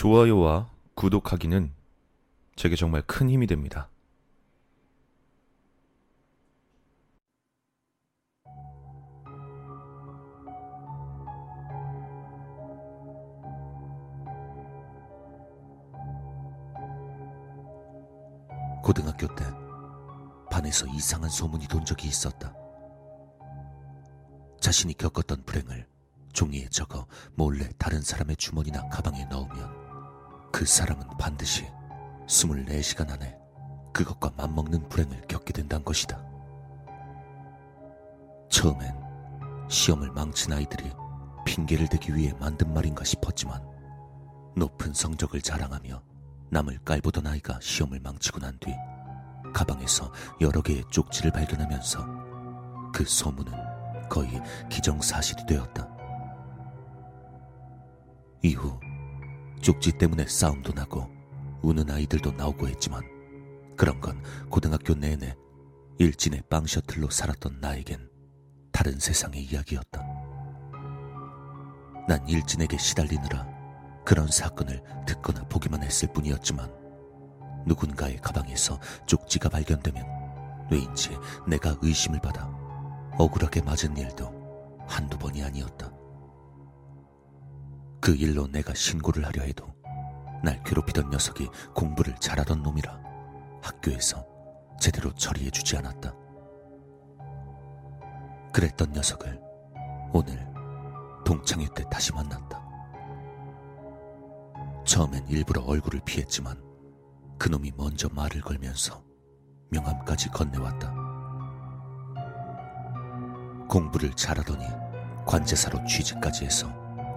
좋아요와 구독하기는 제게 정말 큰 힘이 됩니다. 고등학교 때 반에서 이상한 소문이 돈 적이 있었다. 자신이 겪었던 불행을 종이에 적어 몰래 다른 사람의 주머니나 가방에 넣으면 그 사람은 반드시 24시간 안에 그것과 맞먹는 불행을 겪게 된다는 것이다. 처음엔 시험을 망친 아이들이 핑계를 대기 위해 만든 말인가 싶었지만 높은 성적을 자랑하며 남을 깔보던 아이가 시험을 망치고 난 뒤 가방에서 여러 개의 쪽지를 발견하면서 그 소문은 거의 기정사실이 되었다. 이후 쪽지 때문에 싸움도 나고 우는 아이들도 나오고 했지만 그런 건 고등학교 내내 일진의 빵 셔틀로 살았던 나에겐 다른 세상의 이야기였다. 난 일진에게 시달리느라 그런 사건을 듣거나 보기만 했을 뿐이었지만 누군가의 가방에서 쪽지가 발견되면 왜인지 내가 의심을 받아 억울하게 맞은 일도 한두 번이 아니었다. 그 일로 내가 신고를 하려 해도 날 괴롭히던 녀석이 공부를 잘하던 놈이라 학교에서 제대로 처리해 주지 않았다. 그랬던 녀석을 오늘 동창회 때 다시 만났다. 처음엔 일부러 얼굴을 피했지만 그놈이 먼저 말을 걸면서 명함까지 건네왔다. 공부를 잘하더니 관제사로 취직까지 해서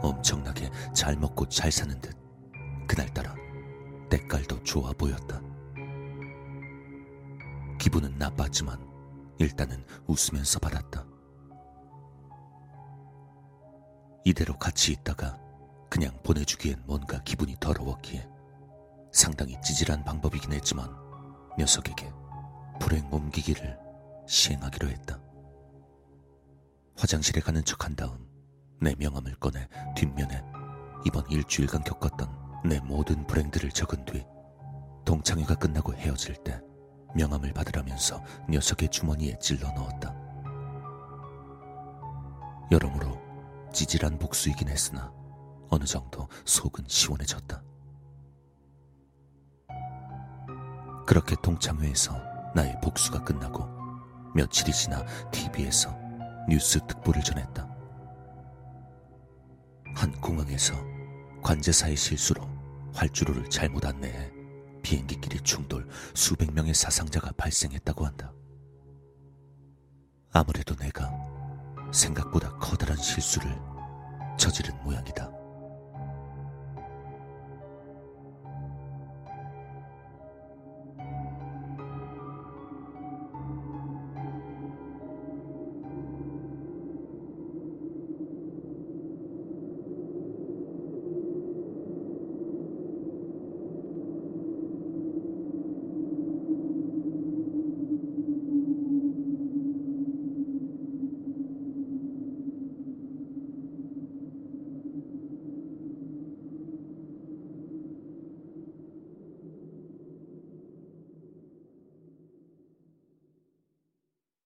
엄청나게 잘 먹고 잘 사는 듯 그날따라 때깔도 좋아 보였다. 기분은 나빴지만 일단은 웃으면서 받았다. 이대로 같이 있다가 그냥 보내주기엔 뭔가 기분이 더러웠기에 상당히 찌질한 방법이긴 했지만 녀석에게 불행 옮기기를 시행하기로 했다. 화장실에 가는 척 한 다음 내 명함을 꺼내 뒷면에 이번 일주일간 겪었던 내 모든 불행들을 적은 뒤 동창회가 끝나고 헤어질 때 명함을 받으라면서 녀석의 주머니에 찔러 넣었다. 여러모로 찌질한 복수이긴 했으나 어느 정도 속은 시원해졌다. 그렇게 동창회에서 나의 복수가 끝나고 며칠이 지나 TV에서 뉴스 특보를 전했다. 한 공항에서 관제사의 실수로 활주로를 잘못 안내해 비행기끼리 충돌 수백 명의 사상자가 발생했다고 한다. 아무래도 내가 생각보다 커다란 실수를 저지른 모양이다.